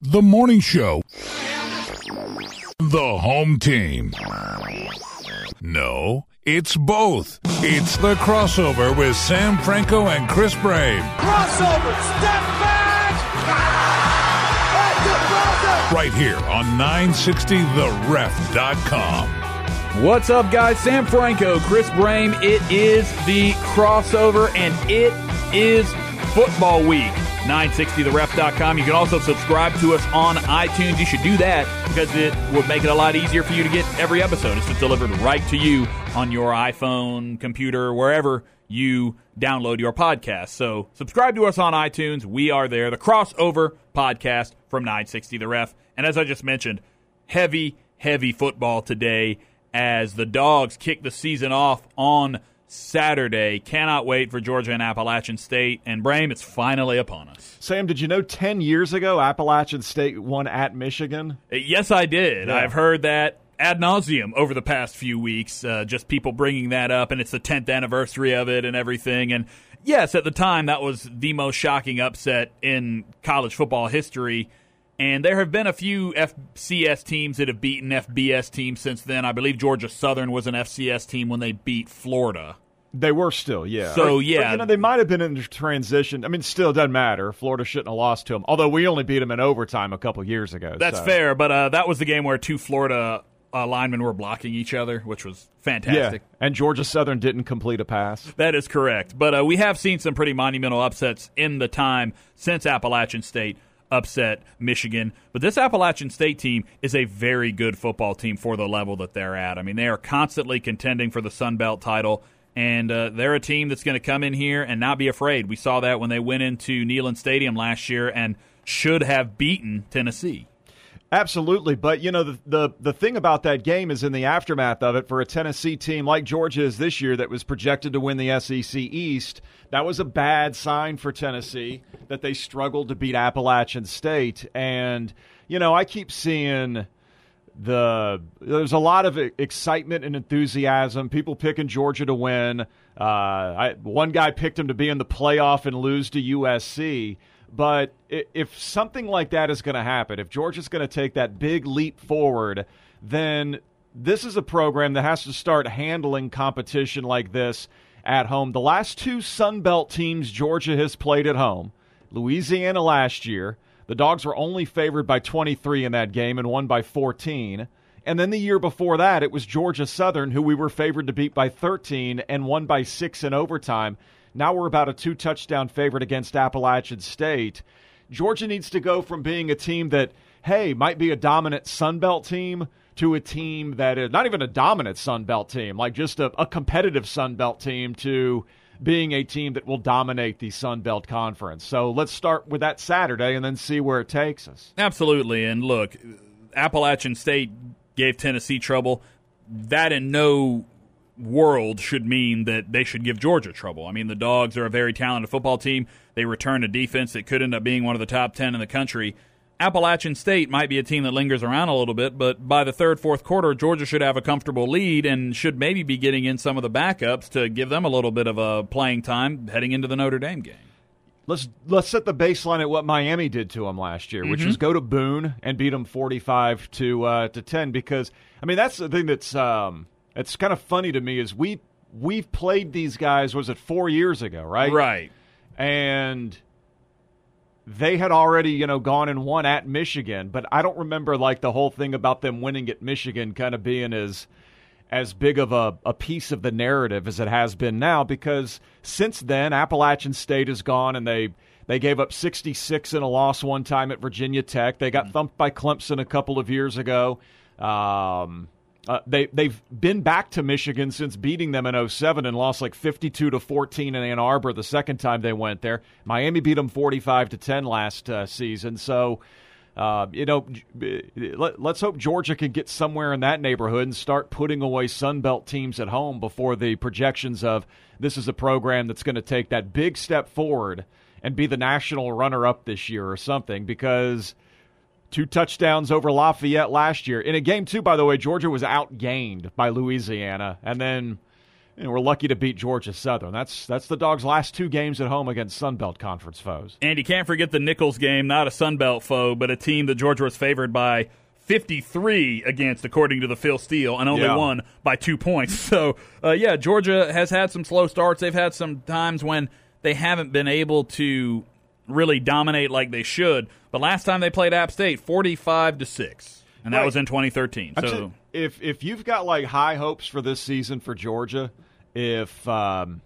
The morning show. The home team. No, it's both. It's the crossover with Sam Franco and Chris Brame. Crossover, step back! Right here on 960theref.com. What's up, guys? Sam Franco, Chris Brame. It is the crossover, and it is football week. 960theref.com. You can also subscribe to us on iTunes. You should do that because it would make it a lot easier for you to get every episode. It's delivered right to you on your iPhone, computer, wherever you download your podcast. So subscribe to us on iTunes. We are there. The crossover podcast from 960 The Ref. And as I just mentioned, heavy, heavy football today as the dogs kick the season off on Saturday. Cannot wait for Georgia and Appalachian State. And Brame, it's finally upon us. Sam, did you know 10 years ago Appalachian State won at Michigan? Uh, Yes, I did. Yeah. I've heard that ad nauseum over the past few weeks. Uh, just people bringing that up, and it's the 10th anniversary of it and everything. And yes, at the time, that was the most shocking upset in college football history. And there have been a few FCS teams that have beaten FBS teams since then. I believe Georgia Southern was an FCS team when they beat Florida. They were still, yeah. So, Or- or, yeah. you know, they might have been in transition. I mean, still doesn't matter. Florida shouldn't have lost to them. Although we only beat them in overtime a couple years ago. That's so. fair, but uh, that was the game where two Florida uh, linemen were blocking each other, which was Yeah. fantastic. And Georgia Southern didn't complete a pass. That is correct. But uh, we have seen some pretty monumental upsets in the time since Appalachian State upset Michigan. But this Appalachian State team is a very good football team for the level that they're at. I mean, they are constantly contending for the Sun Belt title. And uh, they're a team that's going to come in here and not be afraid. We saw that when they went into Neyland Stadium last year and should have beaten Tennessee. Absolutely, but you know the, the the thing about that game is in the aftermath of it for a Tennessee team like Georgia is this year that was projected to win the SEC East. That was a bad sign for Tennessee that they struggled to beat Appalachian State, and you know I keep seeing the there's a lot of excitement and enthusiasm. People picking Georgia to win. Uh, I, one guy picked him to be in the playoff and lose to USC. But if something like that is going to happen, if Georgia's going to take that big leap forward, then this is a program that has to start handling competition like this at home. The last two Sun Belt teams Georgia has played at home, Louisiana last year, the Dogs were only favored by 23 in that game and won by 14. And then the year before that, it was Georgia Southern, who we were favored to beat by 13 and won by six in overtime. Now we're about a two touchdown favorite against Appalachian State. Georgia needs to go from being a team that, hey, might be a dominant Sun Belt team to a team that is not even a dominant Sun Belt team, like just a, a competitive Sun Belt team to being a team that will dominate the Sun Belt Conference. So let's start with that Saturday and then see where it takes us. Absolutely. And look, Appalachian State gave Tennessee trouble. That in no world should mean that they should give Georgia trouble. I mean, the Dogs are a very talented football team. They return a defense that could end up being one of the top 10 in the country. Appalachian State might be a team that lingers around a little bit, but by the third, fourth quarter, Georgia should have a comfortable lead and should maybe be getting in some of the backups to give them a little bit of a playing time heading into the Notre Dame game. Let's let's set the baseline at what Miami did to them last year, which is go to Boone and beat them forty five to uh, to ten. Because I mean that's the thing that's um, it's kind of funny to me is we we've played these guys was it four years ago, right? Right. and they had already, you know, gone and won at Michigan, but I don't remember like the whole thing about them winning at Michigan kind of being as as big of a, a piece of the narrative as it has been now because since then Appalachian State has gone and they they gave up 66 in a loss one time at Virginia Tech. They got thumped by Clemson a couple of years ago. Um, uh, they they've been back to Michigan since beating them in 07 and lost like 52 to 14 in Ann Arbor the second time they went there. Miami beat them 45 to 10 last uh, season. So uh, you know, let, let's hope Georgia can get somewhere in that neighborhood and start putting away Sun Belt teams at home before the projections of this is a program that's going to take that big step forward and be the national runner up this year or something because two touchdowns over Lafayette last year. In a game, too, by the way, Georgia was outgained by Louisiana. And then And we're lucky to beat Georgia Southern. That's that's the Dogs' last two games at home against Sun Belt Conference foes. And you can't forget the Nicholls game, not a Sun Belt foe, but a team that Georgia was favored by 53 against, according to the Phil Steele, and only Yeah. won by two points. So, uh, yeah, Georgia has had some slow starts. They've had some times when they haven't been able to really dominate like they should. But last time they played App State, 45 to six, and that Right. was in 2013. I'm So, saying, if if you've got like high hopes for this season for Georgia, if um,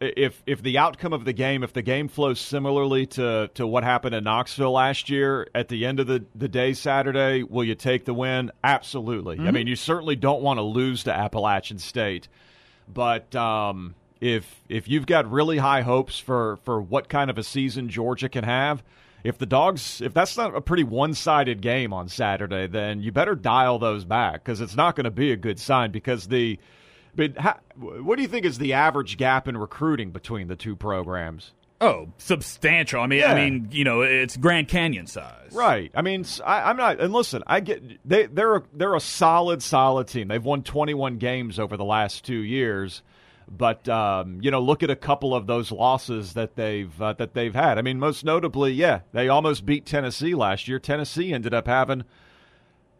if if the outcome of the game, if the game flows similarly to to what happened in Knoxville last year, at the end of the the day Saturday, will you take the win? Absolutely. I mean, you certainly don't want to lose to Appalachian State, but. Um, if if you've got really high hopes for, for what kind of a season Georgia can have, if the dogs if that's not a pretty one-sided game on Saturday, then you better dial those back because it's not going to be a good sign. Because the, but ha, what do you think is the average gap in recruiting between the two programs? oh, substantial. I mean, Yeah. I mean, you know, it's Grand Canyon size. Right. I mean, I, am not. And listen, I get they they're they're a solid, solid team. They've won 21 games over the last two years. But um, you know, look at a couple of those losses that they've uh, that they've had. I mean, most notably, yeah, they almost beat Tennessee last year. Tennessee ended up having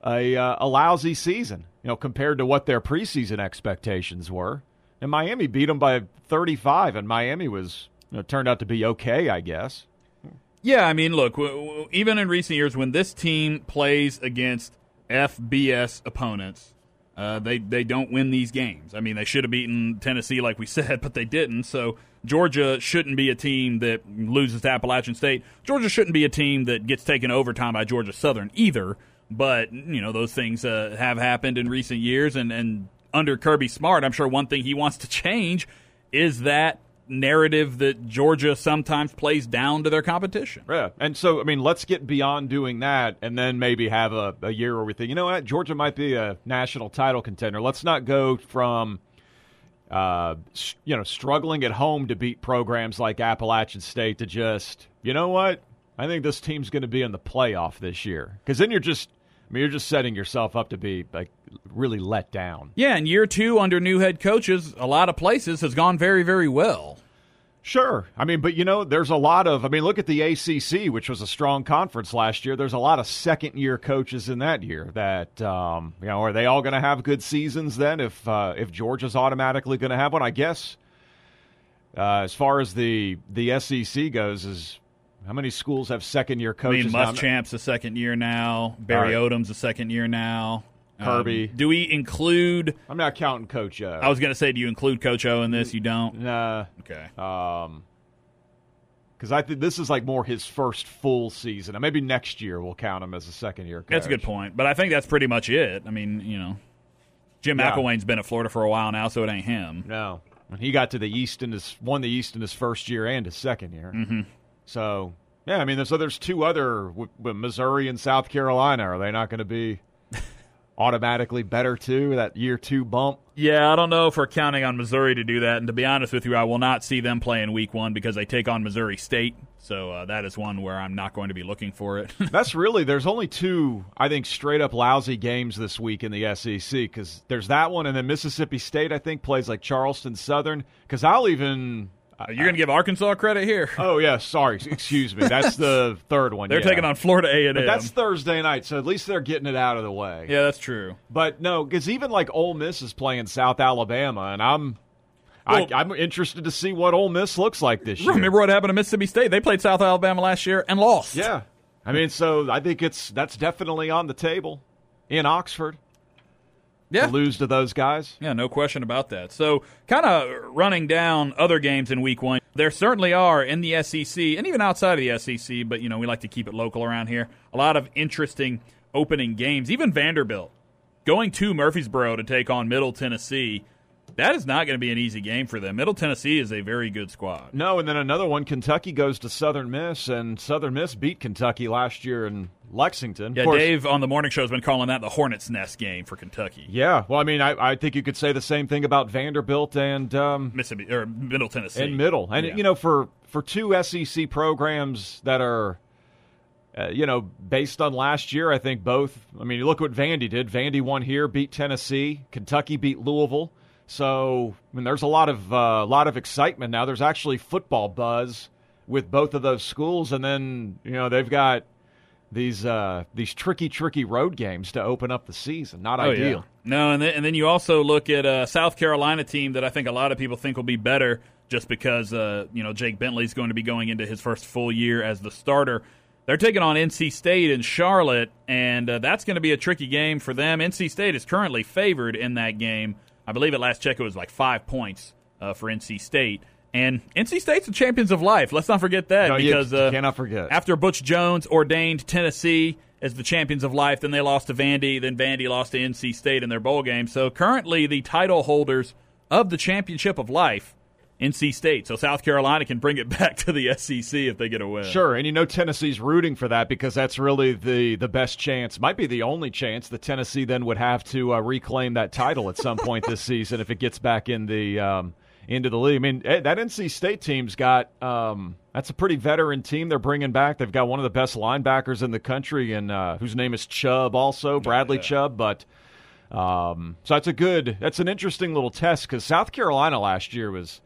a uh, a lousy season, you know, compared to what their preseason expectations were. And Miami beat them by 35, and Miami was you know, turned out to be okay, I guess. Yeah, I mean, look, w- w- even in recent years, when this team plays against FBS opponents, uh, they they don't win these games. I mean, they should have beaten Tennessee, like we said, but they didn't. So Georgia shouldn't be a team that loses to Appalachian State. Georgia shouldn't be a team that gets taken overtime by Georgia Southern either. But you know, those things uh, have happened in recent years, and and under Kirby Smart, I'm sure one thing he wants to change is that narrative that Georgia sometimes plays down to their competition. Yeah, and so I mean, let's get beyond doing that, and then maybe have a, a year where we think, you know what, Georgia might be a national title contender. Let's not go from, uh, you know, struggling at home to beat programs like Appalachian State to just, you know what, I think this team's going to be in the playoff this year because then you're just, I mean, you're just setting yourself up to be like really let down. Yeah, and year two under new head coaches, a lot of places has gone very, very well. Sure. I mean, but you know, there's a lot of, I mean, look at the ACC, which was a strong conference last year. There's a lot of second year coaches in that year that, um, you know, are they all going to have good seasons then if, uh, if Georgia's automatically going to have one? I guess, uh, as far as the, the SEC goes, is how many schools have second year I coaches? mean, now? Muschamp's the second year now. Barry right. Odom's the second year now. Um, Kirby. do we include? I'm not counting Coach O. I was going to say, do you include Coach O in this? You don't. Nah. Okay. Um, because I think this is like more his first full season. And maybe next year we'll count him as a second year coach. That's a good point. But I think that's pretty much it. I mean, you know, Jim Yeah. McElwain's been at Florida for a while now, so it ain't him. No, and he got to the East in his won the East in his first year and his second year. Mm-hmm. So yeah, I mean, so there's two other Missouri and South Carolina. Are they not going to be automatically better too? That year two bump. Yeah, I don't know if we're counting on Missouri to do that. And to be honest with you, I will not see them play in week one because they take on Missouri State. So uh, that is one where I'm not going to be looking for it. That's really there's only two I think straight up lousy games this week in the SEC because there's that one and then Mississippi State I think plays like Charleston Southern because I'll even. You're going to give Arkansas credit here. Oh yeah, sorry, excuse me. That's the third one. They're yeah. taking on Florida A&M. That's Thursday night, so at least they're getting it out of the way. yeah, that's true. But no, because even like Ole Miss is playing South Alabama, and I'm Well- I, I'm interested to see what Ole Miss looks like this year. Remember what happened to Mississippi State? They played South Alabama last year and lost. Yeah, I mean, so I think it's that's definitely on the table in Oxford yeah. to lose to those guys. Yeah, no question about that. So, kind of running down other games in week one, there certainly are in the SEC and even outside of the SEC, but, you know, we like to keep it local around here. A lot of interesting opening games. Even Vanderbilt going to Murfreesboro to take on Middle Tennessee. That is not going to be an easy game for them. Middle Tennessee is a very good squad. No, and then another one. Kentucky goes to Southern Miss, and Southern Miss beat Kentucky last year in Lexington. Yeah, course- Dave on the morning show has been calling that the Hornets' nest game for Kentucky. Yeah, well, I mean, I, I think you could say the same thing about Vanderbilt and um, Mississippi or Middle Tennessee. and middle. And Yeah. you know, for for two SEC programs that are, uh, you know, based on last year, I think both. I mean, you look what Vandy did. Vandy won here, beat Tennessee. Kentucky beat Louisville. So, I mean, there's a lot of uh, lot of excitement now. There's actually football buzz with both of those schools, and then you know they've got these uh, these tricky, tricky road games to open up the season. Not Oh, ideal. yeah. No, and then, and then you also look at a South Carolina team that I think a lot of people think will be better just because uh, you know Jake Bentley's going to be going into his first full year as the starter. They're taking on NC State in Charlotte, and uh, that's going to be a tricky game for them. NC State is currently favored in that game. I believe at last check it was like five points uh, for NC State. And NC State's the champions of life. Let's not forget that No, you because uh, cannot forget. after Butch Jones ordained Tennessee as the champions of life, then they lost to Vandy, then Vandy lost to NC State in their bowl game. So currently, the title holders of the championship of life, NC State. So South Carolina can bring it back to the SEC if they get a win. Sure, and you know Tennessee's rooting for that because that's really the the best chance, might be the only chance that Tennessee then would have to uh, reclaim that title at some point this season if it gets back in the um, into the league. I mean, eh, that NC State team's got um, that's a pretty veteran team they're bringing back. They've got one of the best linebackers in the country, and uh, whose name is Chubb, also Bradley Chubb, but. Um, so that's a good, that's an interesting little test because South Carolina last year was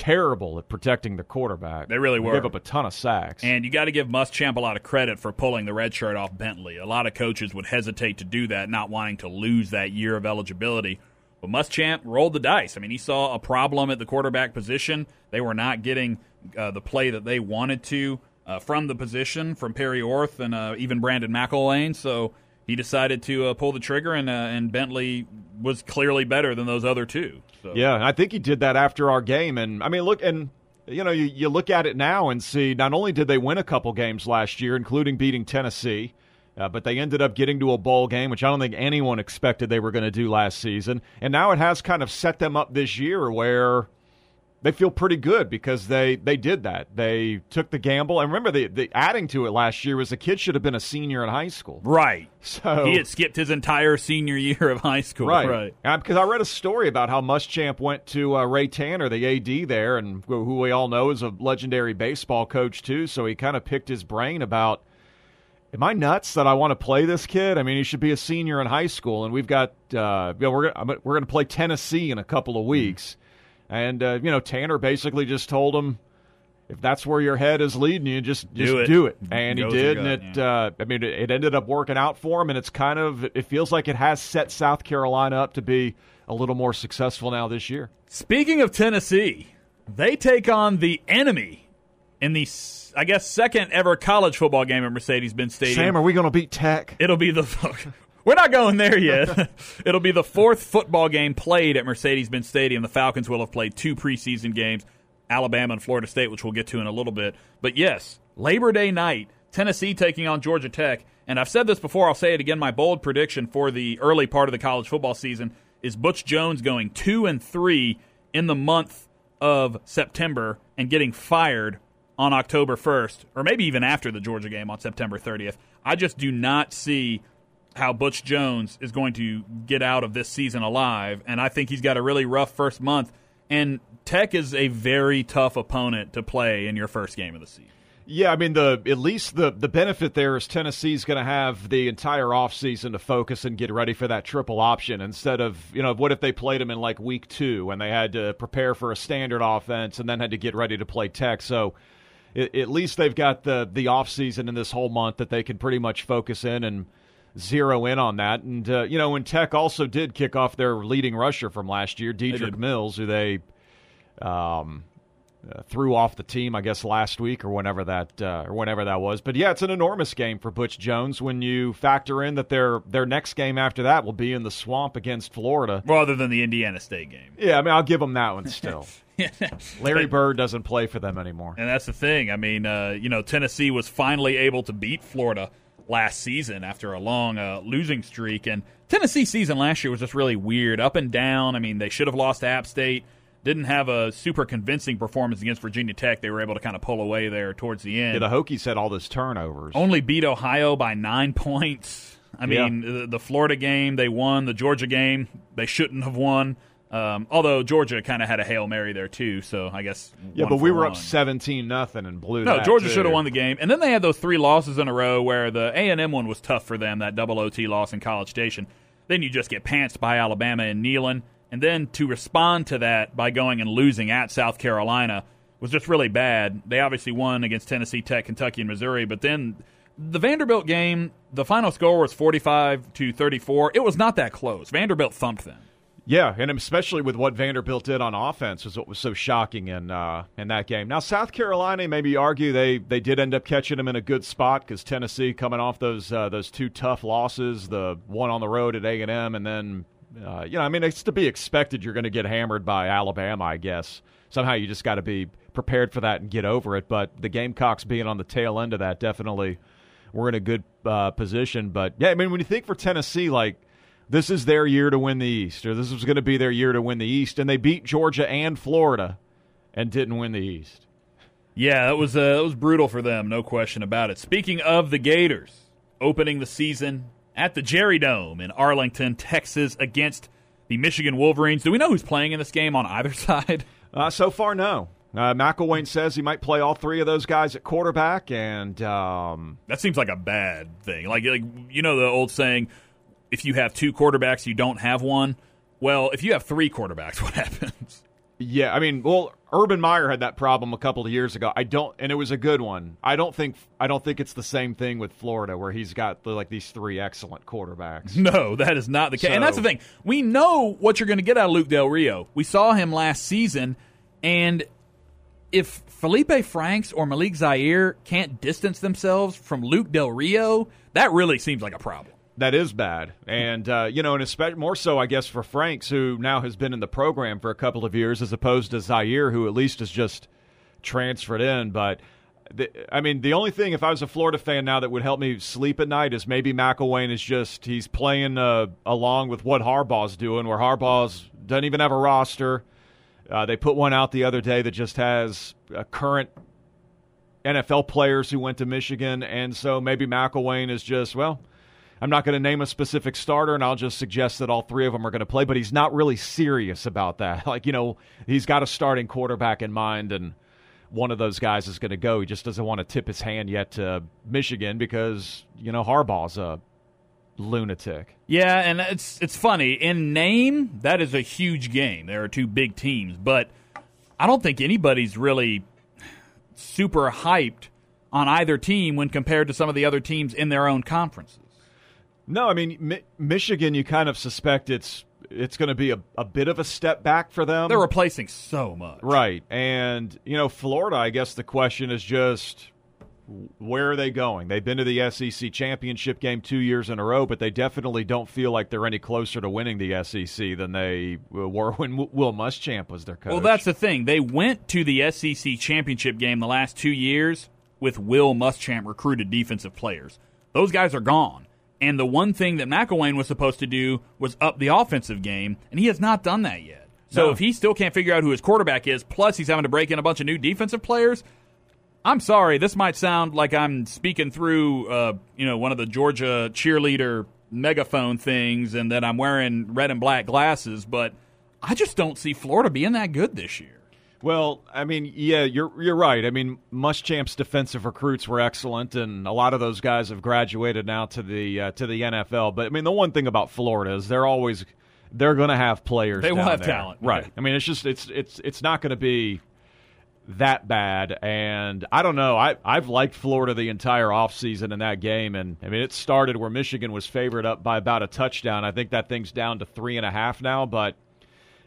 terrible at protecting the quarterback. They really were. Gave up a ton of sacks. And you got to give Muschamp a lot of credit for pulling the red shirt off Bentley. A lot of coaches would hesitate to do that, not wanting to lose that year of eligibility. But Muschamp rolled the dice. I mean, he saw a problem at the quarterback position. They were not getting uh, the play that they wanted to uh, from the position, from Perry Orth and uh, even Brandon McIlwain. So he decided to uh, pull the trigger, and, uh, and Bentley was clearly better than those other two. So. Yeah, I think he did that after our game. And I mean, look, and you know, you, you look at it now and see not only did they win a couple games last year, including beating Tennessee, uh, but they ended up getting to a bowl game, which I don't think anyone expected they were going to do last season. And now it has kind of set them up this year where they feel pretty good because they they did that. They took the gamble. And remember, the, the adding to it last year was the kid should have been a senior in high school. Right. So He had skipped his entire senior year of high school. Right. right. Because I read a story about how Muschamp went to uh, Ray Tanner, the AD there, and who who we all know is a legendary baseball coach too. So he kind of picked his brain about, am I nuts that I want to play this kid? I mean, he should be a senior in high school, and we've got, uh, you know, we're we're going to play Tennessee in a couple of weeks, and uh, you know, Tanner basically just told him. If that's where your head is leading you, just just it. do it. And he Go with your did, gut, and it. Uh, I mean, it, it ended up working out for him, and it's kind of. It feels like it has set South Carolina up to be a little more successful now this year. Speaking of Tennessee, they take on the enemy in the, I guess, second ever college football game at Mercedes-Benz Stadium. Sam, are we going to beat Tech? It'll be the. We're not going there yet. It'll be the fourth football game played at Mercedes-Benz Stadium. The Falcons will have played two preseason games, Alabama and Florida State, which we'll get to in a little bit. But yes, Labor Day night, Tennessee taking on Georgia Tech. And I've said this before, I'll say it again. My bold prediction for the early part of the college football season is Butch Jones going two and three in the month of September and getting fired on October 1st, or maybe even after the Georgia game on September 30th. I just do not see how Butch Jones is going to get out of this season alive, and I think he's got a really rough first month. And Tech is a very tough opponent to play in your first game of the season. Yeah, I mean the at least the the benefit there is Tennessee's going to have the entire offseason to focus and get ready for that triple option instead of you know what if they played them in like week two and they had to prepare for a standard offense and then had to get ready to play Tech. So at, at least they've got the the offseason in this whole month that they can pretty much focus in and zero in on that. And uh, you know when Tech also did kick off their leading rusher from last year, Dedrick. Mills, who they um, uh, threw off the team, I guess last week or whenever that uh, or whenever that was. But yeah, it's an enormous game for Butch Jones when you factor in that their their next game after that will be in the swamp against Florida. Rather than the Indiana State game. Yeah, I mean I'll give them that one still. Larry Bird doesn't play for them anymore. And that's the thing. I mean, uh, you know, Tennessee was finally able to beat Florida last season after a long uh, losing streak. And Tennessee season last year was just really weird, up and down. I mean, they should have lost to App State. Didn't have a super convincing performance against Virginia Tech. They were able to kind of pull away there towards the end. Yeah, the Hokies had all those turnovers. Only beat Ohio by nine points. I mean, the, the Florida game they won. The Georgia game they shouldn't have won. Um, although Georgia kind of had a hail mary there too, so I guess yeah, but we were up seventeen nothing and blew. No, Georgia should have won the game, and then they had those three losses in a row where the A and M one was tough for them. That double OT loss in College Station. Then you just get pantsed by Alabama and Neyland. And then to respond to that by going and losing at South Carolina was just really bad. They obviously won against Tennessee Tech, Kentucky, and Missouri, but then the Vanderbilt game, the final score was 45 to 34. It was not that close. Vanderbilt thumped them. Yeah, and especially with what Vanderbilt did on offense was what was so shocking in uh, in that game. Now South Carolina, maybe argue they they did end up catching them in a good spot because Tennessee coming off those uh, those two tough losses, the one on the road at A and M, and then uh, you know I mean it's to be expected you're going to get hammered by Alabama, I guess. Somehow you just got to be prepared for that and get over it. But the Gamecocks being on the tail end of that definitely were in a good uh, position. But yeah, I mean when you think for Tennessee, like this is their year to win the East, or this was going to be their year to win the East, and they beat Georgia and Florida and didn't win the East. Yeah, that was uh, that was brutal for them, no question about it. Speaking of the Gators, opening the season at the Jerry Dome in Arlington, Texas, against the Michigan Wolverines. Do we know who's playing in this game on either side? Uh, so far, no. Uh, McElwain says he might play all three of those guys at quarterback, and um, that seems like a bad thing. Like, like you know the old saying, if you have two quarterbacks, you don't have one. Well, if you have three quarterbacks, what happens? Yeah, I mean, well, Urban Meyer had that problem a couple of years ago. I don't, and it was a good one. I don't think, I don't think it's the same thing with Florida, where he's got like these three excellent quarterbacks. No, that is not the case. So, and that's the thing. We know what you're going to get out of Luke Del Rio. We saw him last season, and if Feleipe Franks or Malik Zaire can't distance themselves from Luke Del Rio, that really seems like a problem. That is bad, and uh, you know, and especially more so, I guess, for Franks, who now has been in the program for a couple of years, as opposed to Zaire, who at least is just transferred in. But the, I mean, the only thing, if I was a Florida fan now, that would help me sleep at night is maybe McElwain is just he's playing uh, along with what Harbaugh's doing, where Harbaugh's doesn't even have a roster. Uh, they put one out the other day that just has current NFL players who went to Michigan, and so maybe McElwain is just well I'm not going to name a specific starter, and I'll just suggest that all three of them are going to play. But he's not really serious about that. Like you know, he's got a starting quarterback in mind, and one of those guys is going to go. He just doesn't want to tip his hand yet to Michigan because you know Harbaugh's a lunatic. Yeah, and it's it's funny in name that is a huge game. There are two big teams, but I don't think anybody's really super hyped on either team when compared to some of the other teams in their own conferences. No, I mean Mi- Michigan. You kind of suspect it's it's going to be a, a bit of a step back for them. They're replacing so much, right? And you know, Florida. I guess the question is just where are they going? They've been to the SEC championship game two years in a row, but they definitely don't feel like they're any closer to winning the SEC than they uh, were when Will Muschamp was their coach. Well, that's the thing. They went to the SEC championship game the last two years with Will Muschamp recruited defensive players. Those guys are gone. And the one thing that McElwain was supposed to do was up the offensive game, and he has not done that yet. So no. if he still can't figure out who his quarterback is, plus he's having to break in a bunch of new defensive players, I'm sorry, this might sound like I'm speaking through, uh, you know, one of the Georgia cheerleader megaphone things, and that I'm wearing red and black glasses, but I just don't see Florida being that good this year. Well, I mean, yeah, you're you're right. I mean, Muschamp's defensive recruits were excellent, and a lot of those guys have graduated now to the uh, to the NFL. But I mean, the one thing about Florida is they're always they're going to have players. They will have there. talent, right? I mean, it's just it's it's it's not going to be that bad. And I don't know. I I've liked Florida the entire offseason in that game, and I mean, it started where Michigan was favored up by about a touchdown. I think that thing's down to three and a half now, but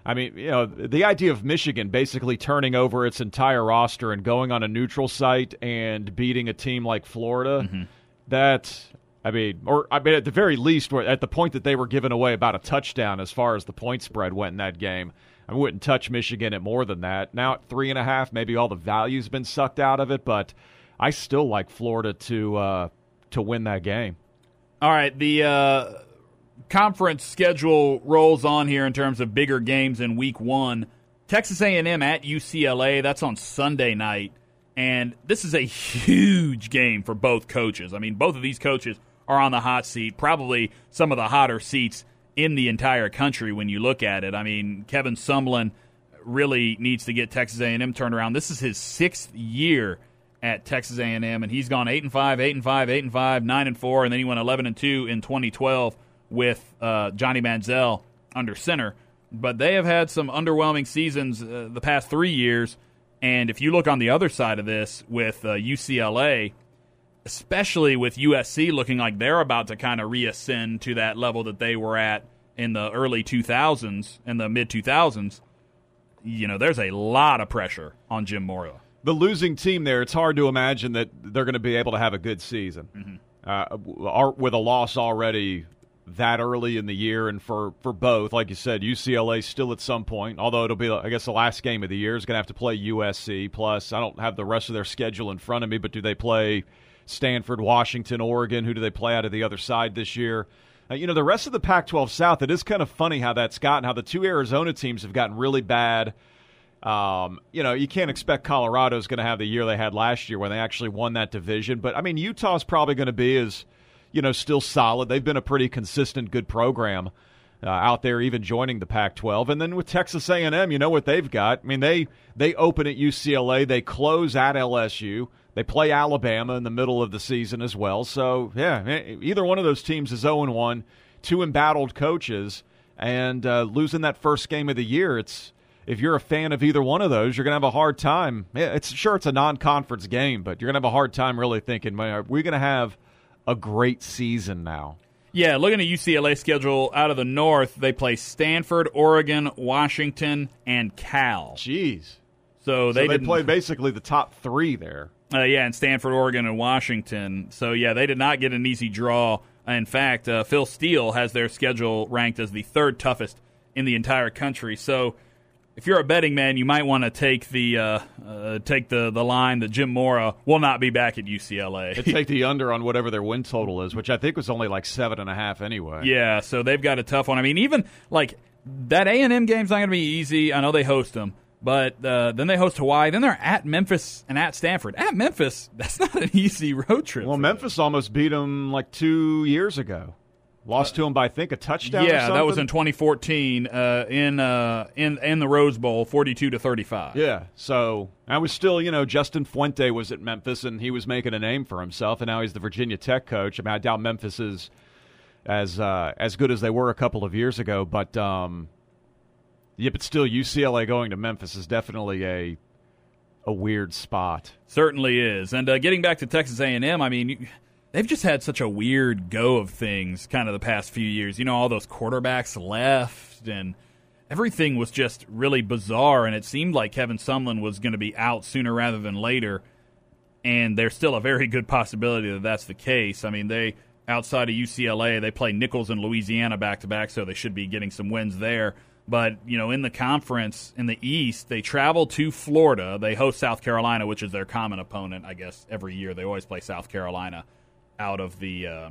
I mean, you know, the idea of Michigan basically turning over its entire roster and going on a neutral site and beating a team like Florida, mm-hmm. that I mean, or I mean, at the very least, at the point that they were giving away about a touchdown as far as the point spread went in that game, I wouldn't touch Michigan at more than that. Now at three and a half, maybe all the value's been sucked out of it, but I still like Florida to uh, to win that game. All right, the uh, conference schedule rolls on here in terms of bigger games in week one. Texas A&M at UCLA. That's on Sunday night, and this is a huge game for both coaches. I mean, both of these coaches are on the hot seat, probably some of the hotter seats in the entire country when you look at it. I mean, Kevin Sumlin really needs to get Texas A&M turned around. This is his sixth year at Texas A&M, and he's gone eight and five, eight and five, eight and five, nine and four, and then he went eleven and two in 2012 with uh, Johnny Manziel under center. but they have had some underwhelming seasons uh, the past three years. And if you look on the other side of this with uh, UCLA, especially with USC looking like they're about to kind of reascend to that level that they were at in the early 2000s and the mid 2000s, you know, there's a lot of pressure on Jim Mora. The losing team there, it's hard to imagine that they're going to be able to have a good season. Mm-hmm. Uh, with a loss already that early in the year, and for, for both, like you said, UCLA still at some point, although it'll be, I guess, the last game of the year is going to have to play USC. Plus, I don't have the rest of their schedule in front of me, but do they play Stanford, Washington, Oregon? Who do they play out of the other side this year? Uh, you know, the rest of the Pac 12 South, it is kind of funny how that's gotten, how the two Arizona teams have gotten really bad. Um, you know, you can't expect Colorado's going to have the year they had last year when they actually won that division. But, I mean, Utah's probably going to be as, you know, still solid. They've been a pretty consistent, good program. Uh, out there, even joining the Pac-12, and then with Texas A&M, you know what they've got. I mean, they they open at UCLA, they close at LSU, they play Alabama in the middle of the season as well. So, yeah, either one of those teams is 0 1, two embattled coaches, and uh, losing that first game of the year. It's if you're a fan of either one of those, you're going to have a hard time. It's sure it's a non-conference game, but you're going to have a hard time really thinking, man, are we going to have a great season now? Yeah, looking at UCLA schedule out of the north, they play Stanford, Oregon, Washington, and Cal. Jeez. So they, so they play basically the top three there. Uh, yeah, and Stanford, Oregon, and Washington. So yeah, they did not get an easy draw. In fact, uh, Phil Steele has their schedule ranked as the third toughest in the entire country. So if you're a betting man, you might want to take the uh, uh, take the, the line that Jim Mora will not be back at UCLA. take the under on whatever their win total is, which I think was only like seven and a half anyway. Yeah, so they've got a tough one. I mean, even like that A and M game's not going to be easy. I know they host them. But uh, then they host Hawaii. Then they're at Memphis and at Stanford. At Memphis, that's not an easy road trip. Well, Memphis them. almost beat them like two years ago. Lost uh, to him by I think a touchdown. Yeah, that was in 2014 uh, in uh, in in the Rose Bowl, 42 to 35. Yeah, so I was still, you know, Justin Fuente was at Memphis and he was making a name for himself, and now he's the Virginia Tech coach. I mean, I doubt Memphis is as uh, as good as they were a couple of years ago, but um, yeah, but still, UCLA going to Memphis is definitely a a weird spot. Certainly is. And uh, getting back to Texas A&M, I mean, they've just had such a weird go of things, kind of the past few years. You know, all those quarterbacks left, and everything was just really bizarre. And it seemed like Kevin Sumlin was going to be out sooner rather than later. And there's still a very good possibility that that's the case. I mean, they outside of UCLA, they play Nicholls and Louisiana back to back, so they should be getting some wins there. But, you know, in the conference in the East, they travel to Florida. They host South Carolina, which is their common opponent, I guess, every year. They always play South Carolina out of the uh,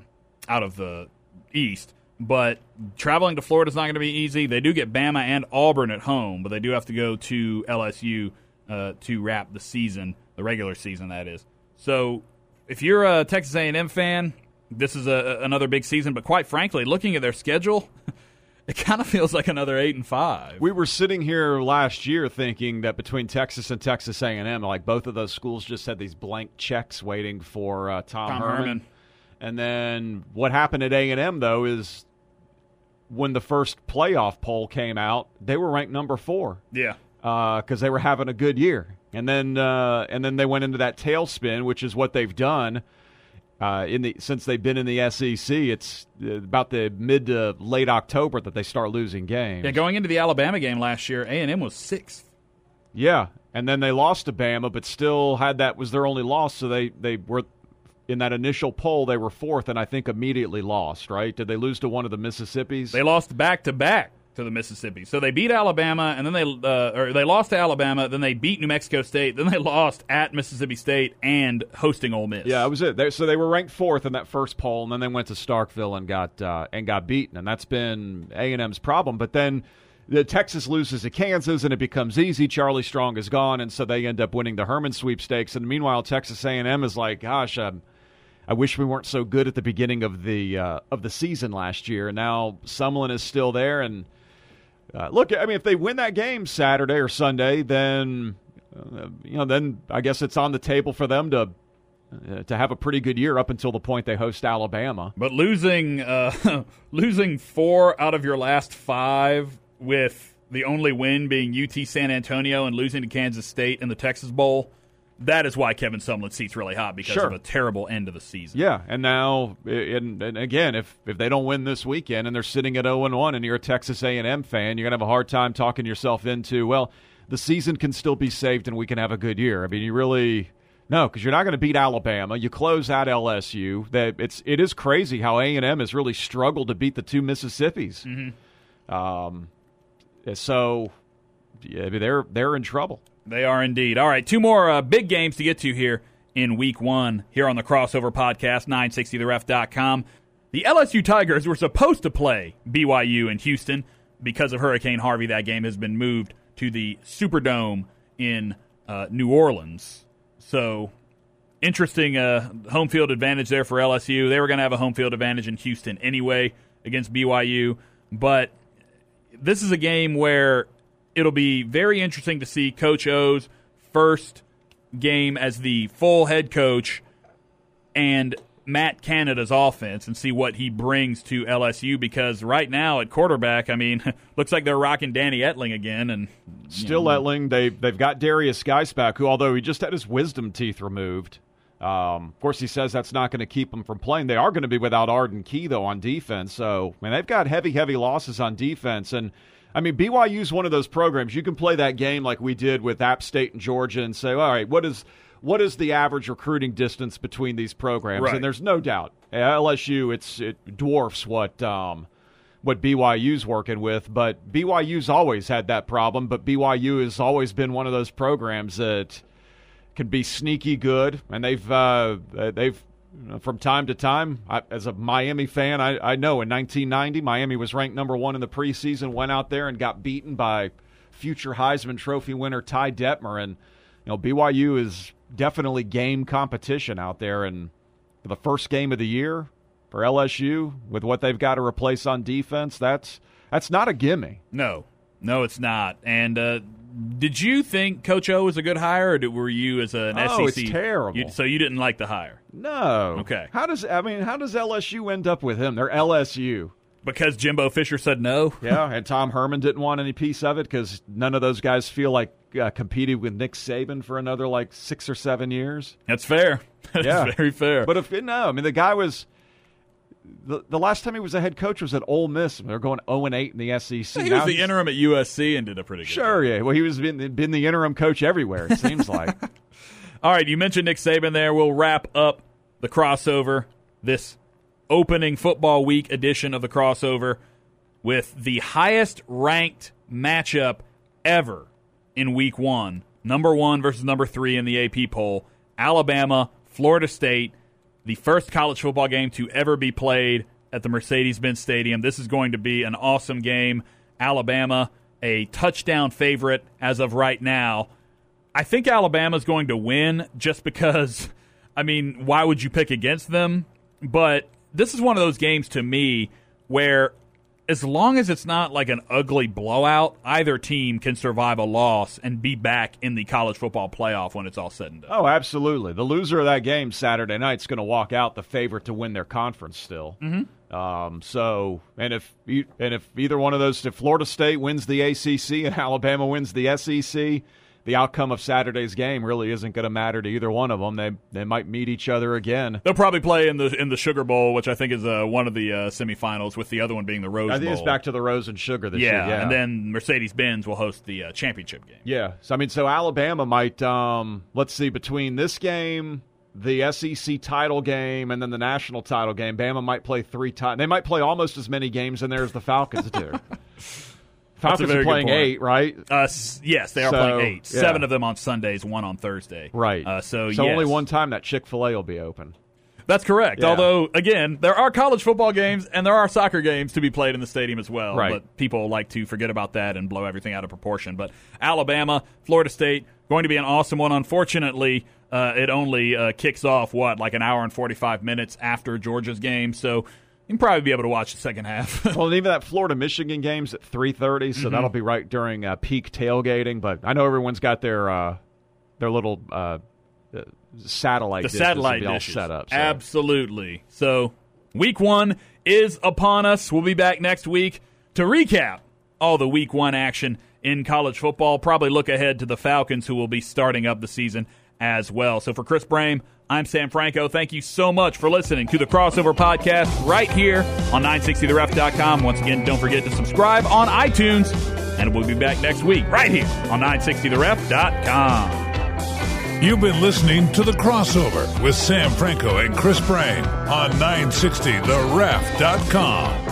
out of the East. But traveling to Florida is not going to be easy. They do get Bama and Auburn at home, but they do have to go to LSU uh, to wrap the season, the regular season, that is. So, if you're a Texas A&M fan, this is a, another big season. But quite frankly, looking at their schedule. it kind of feels like another eight and five. We were sitting here last year thinking that between Texas and Texas A&M, like both of those schools just had these blank checks waiting for uh, Tom, Tom Herman. Herman. And then what happened at A&M though is when the first playoff poll came out, they were ranked number four. Yeah, because uh, they were having a good year, and then uh, and then they went into that tailspin, which is what they've done uh, in the since they've been in the SEC, it's uh, about the mid to late October that they start losing games. Yeah, going into the Alabama game last year, A and M was sixth. Yeah, and then they lost to Bama, but still had that was their only loss. So they they were in that initial poll they were fourth, and I think immediately lost. Right? Did they lose to one of the Mississippis? They lost back to back to the Mississippi. So they beat Alabama, and then they uh, or they lost to Alabama. Then they beat New Mexico State. Then they lost at Mississippi State and hosting Ole Miss. Yeah, that was it. They, so they were ranked fourth in that first poll, and then they went to Starkville and got uh, and got beaten, and that's been A and M's problem. But then. The Texas loses to Kansas and it becomes easy. Charlie Strong is gone, and so they end up winning the Herman sweepstakes. And meanwhile, Texas A&M is like, "Gosh, um, I wish we weren't so good at the beginning of the uh, of the season last year." And now Sumlin is still there, and uh, look, I mean, if they win that game Saturday or Sunday, then uh, you know, then I guess it's on the table for them to uh, to have a pretty good year up until the point they host Alabama. But losing uh, losing four out of your last five with the only win being UT San Antonio and losing to Kansas State in the Texas Bowl, that is why Kevin Sumlin's seat's really hot because Sure. of a terrible end of the season. Yeah, and now, and, and again, if if they don't win this weekend and they're sitting at zero and one, and you're a Texas A and M fan, you're gonna have a hard time talking yourself into well, the season can still be saved and we can have a good year. I mean, you really no, because you're not going to beat Alabama. You close out LSU. That it's it is crazy how A and M has really struggled to beat the two Mississippis. Um, so yeah, I mean, they're they're in trouble. They are indeed. All right, two more uh, big games to get to here in week one here on the Crossover Podcast, 960theref.com. The LSU Tigers were supposed to play BYU in Houston. Because of Hurricane Harvey, that game has been moved to the Superdome in uh, New Orleans. So, interesting uh, home field advantage there for LSU. They were going to have a home field advantage in Houston anyway against BYU, but this is a game where it'll be very interesting to see Coach O's first game as the full head coach and Matt Canada's offense and see what he brings to LSU because right now at quarterback, I mean, looks like they're rocking Danny Etling again and Still Etling. They they've got Derrius Guice back, who although he just had his wisdom teeth removed. Um, of course, he says that's not going to keep him from playing. They are going to be without Arden Key though on defense. So, man, they've got heavy, heavy losses on defense. And I mean, BYU's one of those programs you can play that game like we did with App State and Georgia and say, all right, what is what is the average recruiting distance between these programs? Right. And there's no doubt LSU it's it dwarfs what um, what BYU's working with, but BYU's always had that problem. But BYU has always been one of those programs that can be sneaky good, and they've uh, they've from time to time. I, as a Miami fan, I, I know in 1990 Miami was ranked number one in the preseason, went out there and got beaten by future Heisman Trophy winner Ty Detmer, and you know BYU is definitely game competition out there, and for the first game of the year for LSU with what they've got to replace on defense, that's that's not a gimme. no, no, it's not. And uh, did you think Coach O was a good hire, or did, were you as an Oh, SEC? it's terrible. you- so you didn't like the hire No. Okay. How does I mean? How does LSU end up with him? They're LSU. because Jimbo Fisher said no. Yeah, and Tom Herman didn't want any piece of it because none of those guys feel like uh, competing with Nick Saban for another like six or seven years. That's fair. That's Yeah. very fair. But if no, I mean the guy was. The, the last time he was a head coach was at Ole Miss. They're going zero and eight in the SEC. he Now was the interim at USC and did a pretty good job. Sure, yeah. Well, he was been been the interim coach everywhere. It seems like. All right, you mentioned Nick Saban there. We'll wrap up the crossover, this opening football week edition of the crossover, with the highest ranked matchup ever in week one. Number one versus number three in the AP poll Alabama, Florida State, the first college football game to ever be played at the Mercedes Benz Stadium. This is going to be an awesome game. Alabama, a touchdown favorite as of right now. I think Alabama's going to win just because, I mean, why would you pick against them? But this is one of those games to me where, as long as it's not like an ugly blowout, either team can survive a loss and be back in the college football playoff when it's all said and done. Oh, absolutely. The loser of that game Saturday night is going to walk out the favorite to win their conference still. Mm-hmm. Um, so, and if e- and if either one of those, if Florida State wins the ACC and Alabama wins the SEC, the outcome of Saturday's game really isn't going to matter to either one of them. They they might meet each other again. They'll probably play in the in the Sugar Bowl, which I think is uh, one of the uh, semifinals, with the other one being the Rose I think Bowl. it's back to the Rose and Sugar this yeah, year. Yeah, and then Mercedes Benz will host the uh, championship game. Yeah. So I mean, so Alabama might um, let's see between this game, the SEC title game, and then the national title game. Bama might play three times. They might play almost as many games in there as the Falcons do. Falcons very are playing eight, right? Uh, yes, they are So, playing eight. yeah. Seven of them on Sundays, one on Thursday. Right. Uh, so so yes. only one time that Chick Fil A will be open. That's correct. Yeah. Although, again, there are college football games and there are soccer games to be played in the stadium as well. Right. But people like to forget about that and blow everything out of proportion. But Alabama, Florida State, going to be an awesome one. Unfortunately, uh, it only uh, kicks off, what, like an hour and 45 minutes after Georgia's game. So you can probably be able to watch the second half. Well, and even that Florida Michigan game's at three thirty, Mm-hmm. so that'll be right during uh, peak tailgating. But I know everyone's got their uh, their little uh, uh, satellite the satellite all set up. so- Absolutely. So, week one is upon us. We'll be back next week to recap all the week one action in college football. Probably look ahead to the Falcons, who will be starting up the season as well. So for Chris Brame, I'm Sam Franco. Thank you so much for listening to the Crossover Podcast right here on 960theref.com. Once again, don't forget to subscribe on iTunes, and we'll be back next week right here on 960theref.com. You've been listening to The Crossover with Sam Franco and Chris Brame on 960theref.com.